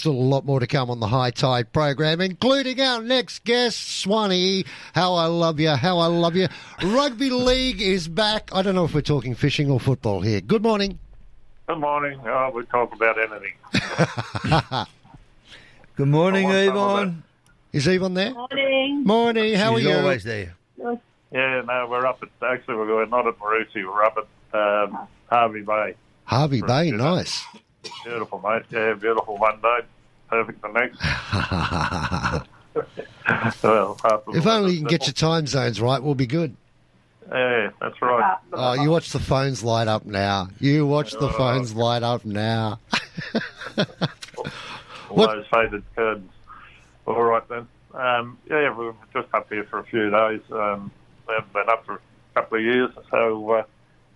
Still a lot more to come on the High Tide program, including our next guest, Swanee. How I love you, how I love you. Rugby League is back. I don't know if we're talking fishing or football here. Good morning. Good morning. Oh, we talk about anything. Good morning, I want some of Yvonne. Is Yvonne there? Morning. Morning, how She's are you? always there. Yeah, no, we're up at, actually, we're not at Maroochy, we're up at um, Hervey Bay. Hervey Bay, Yeah. nice. Beautiful, mate. Yeah, beautiful one day. Perfect the next. well, if only you can get your time zones right, we'll be good. Yeah, that's right. Oh, you watch the phones light up now. You watch the Oh. phones light up now. All what- those faded curtains. All right, then. Um, yeah, we we're just up here for a few days. Um, we haven't been up for a couple of years, so uh,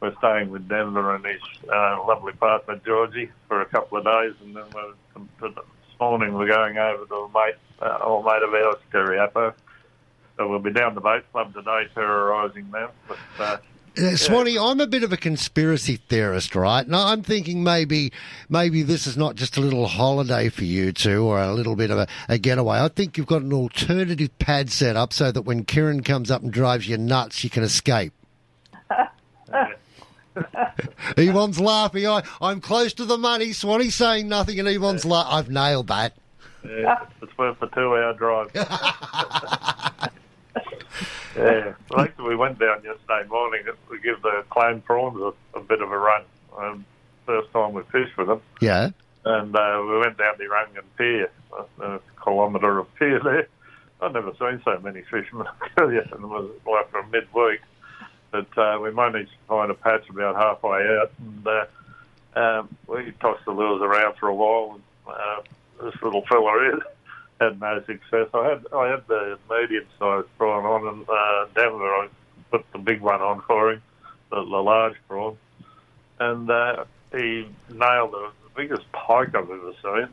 we're staying with Denver and his uh, lovely partner Georgie for a couple of days, and then we're, this morning we're going over to a mate, uh, old mate of ours, Terry Appo. So we'll be down the boat club today, terrorising them. But uh, Uh, Swanee, I'm a bit of a conspiracy theorist, right? And I'm thinking maybe, maybe this is not just a little holiday for you two, or a little bit of a, a getaway. I think you've got an alternative pad set up so that when Kieran comes up and drives you nuts, you can escape. Yvonne's laughing. I, I'm close to the money. Swanee's saying nothing, and Yvonne's like, I've nailed that. yeah, it's worth a two-hour drive. Yeah, well, actually, we went down yesterday morning to give the clone prawns a, a bit of a run. Um, first time we fished with them, Yeah. and uh, we went down the Urangan Pier, a, a kilometre of pier there. I've never seen so many fishermen, I tell you, and it was like from midweek. But uh, we managed to find a patch about halfway out, and uh, um, we tossed the lures around for a while. And, uh, this little fella here had no success. I had I had the medium sized prawn on, and uh, Denver I put the big one on for him, the, the large prawn, and uh, he nailed the biggest pike I've ever seen.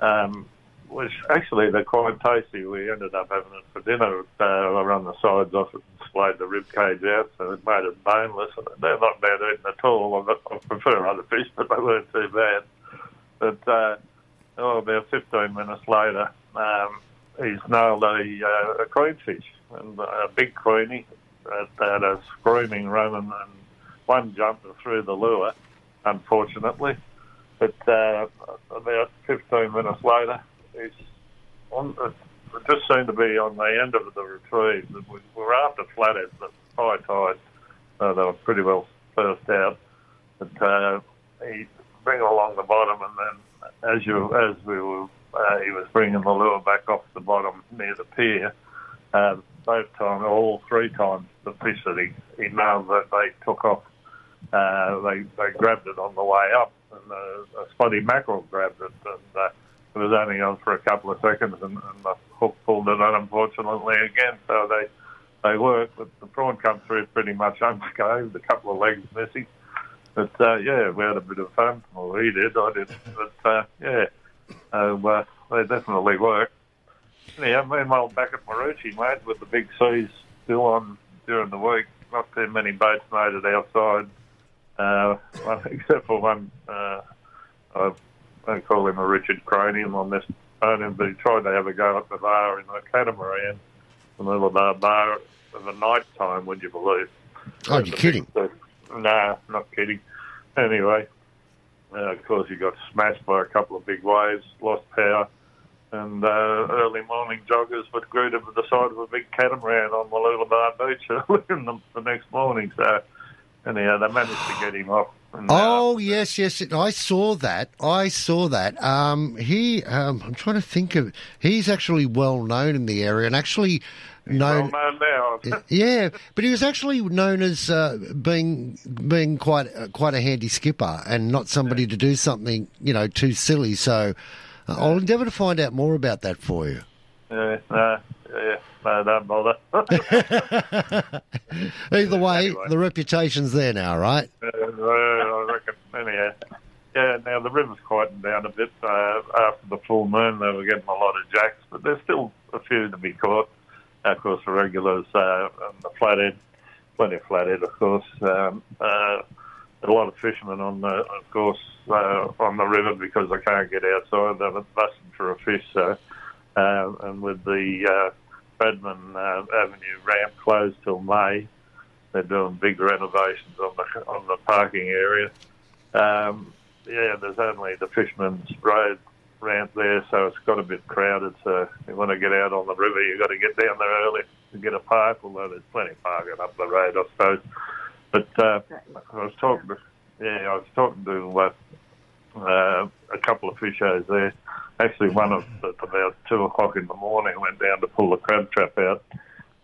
Um, which actually they're quite tasty. We ended up having it for dinner. Uh, I run the sides off it splayed the rib cage out, so it made it boneless. And they're not bad eating at all. I, prefer other fish, but they weren't too bad. But uh, oh, about 15 minutes later, um, he's nailed a, uh, a queenfish, and a big queenie that had a screaming run and, and one jumped through the lure, unfortunately. But uh, about 15 minutes later, he's on. Just seemed to be on the end of the retrieve. We we were after flatheads at high tide, so they were pretty well first out. But uh, he bring along the bottom, and then as you as we were, uh, he was bringing the lure back off the bottom near the pier. Uh, both times, all three times, the fish that he, he nailed that they took off. Uh, they they grabbed it on the way up, and uh, a spotty mackerel grabbed it, and uh, was only on for a couple of seconds, and, and the hook pulled it on, unfortunately, again. So they they worked, but the prawn come through pretty much unscathed, a couple of legs missing. But uh, yeah, we had a bit of fun. Well, he did, I did. But uh, yeah, uh, uh, they definitely work. Yeah, meanwhile, back at Maroochy, mate, with the big seas still on during the week, not too many boats made it outside, uh, except for one. Uh, I don't call him a Richard Cranium on this phone, but he tried to have a go at the bar in the catamaran, the little bar bar at the night time, would you believe? Oh, you're kidding. Nah, not kidding. Anyway, uh, of course, he got smashed by a couple of big waves, lost power, and uh, early morning joggers were greeted with the side of a big catamaran on Mooloolaba Beach early in the, the next morning. So, anyhow, they managed to get him off. Uh, Oh yes, yes. I saw that. I saw that. Um, he. Um, I'm trying to think of. He's actually well known in the area, and actually well known. known now. yeah, but he was actually known as uh, being being quite uh, quite a handy skipper, and not somebody to do something you know too silly. So uh, I'll endeavour to find out more about that for you. yeah, no, yeah, no, don't bother. Either way, Anyway. the reputation's there now, right? Anyhow, yeah. Now the river's quieting down a bit. Uh, after the full moon, they were getting a lot of jacks, but there's still a few to be caught. Of course, the regulars, uh, and the flathead, plenty of flathead, of course. Um, uh, a lot of fishermen on the, of course, uh, on the river because they can't get outside. They're busting for a fish, so uh, and with the uh, uh, Avenue ramp closed till May, they're doing big renovations on the on the parking area. Um, yeah, there's only the Fisherman's Road ramp there, so it's got a bit crowded. So if you want to get out on the river, you've got to get down there early to get a park, although there's plenty of parking up the road, I suppose. But uh, I was talking to, yeah, I was talking to uh, a couple of fishers there. Actually, one of at about two o'clock in the morning went down to pull the crab trap out,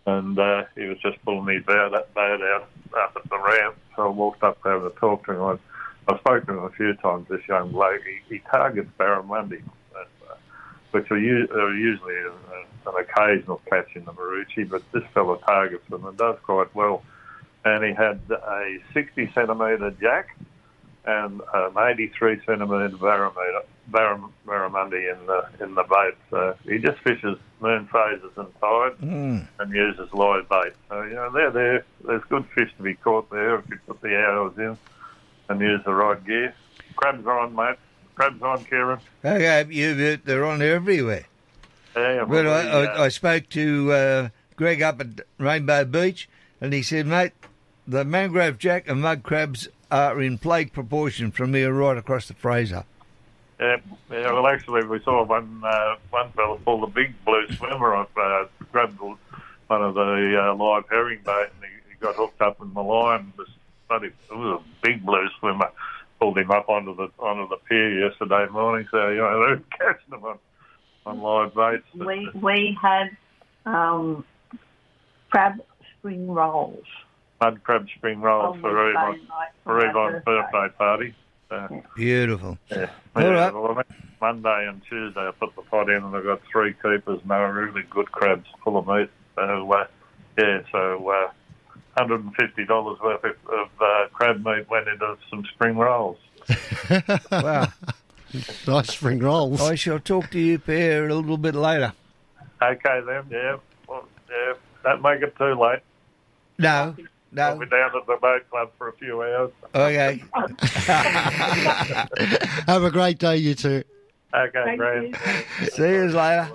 and uh, he was just pulling his boat, boat out up at the ramp. So I walked up over to talk to him. I, I've spoken to him a few times. This young bloke, he, he targets barramundi, uh, which are, u- are usually an, an occasional catch in the Maroochy, but this fellow targets them and does quite well. And he had a 60 centimetre jack and an 83 centimetre barramundi, barram, barramundi in the in the boat. So he just fishes moon phases and tide Mm. and uses live bait. So you know they're there. There's good fish to be caught there if you put the hours in and use the right gear. Crabs are on, mate. Crabs are on, Kieran. Okay, you, they're on everywhere. Yeah, But I, I, I spoke to uh, Greg up at Rainbow Beach, and he said, mate, the mangrove jack and mud crabs are in plague proportion from here right across the Fraser. Yeah, yeah, well, actually, we saw one uh, one fella pull a big blue swimmer off, uh, grabbed one of the uh, live herring bait, and he, he got hooked up in the line. Bloody, it was a big blue swimmer. Pulled him up onto the onto the pier yesterday morning. So you know they're catching them on on live baits. We we had um, crab spring rolls. mud crab spring rolls on for Wednesday Yvonne, night for our Yvonne's birthday party. So, Beautiful. yeah. All yeah, right. well, Monday and Tuesday I put the pot in and I got three keepers and they were really good crabs full of meat. So, uh, yeah, so uh, $150 worth of, of uh, crab meat went into some spring rolls. Wow. nice spring rolls. I shall talk to you, Pierre, a little bit later. Okay then, yeah. Well, yeah, don't make it too late. No, I'll no. be down at the boat club for a few hours. Okay. Have a great day, you two. Okay, Thank Graham. you. See you later.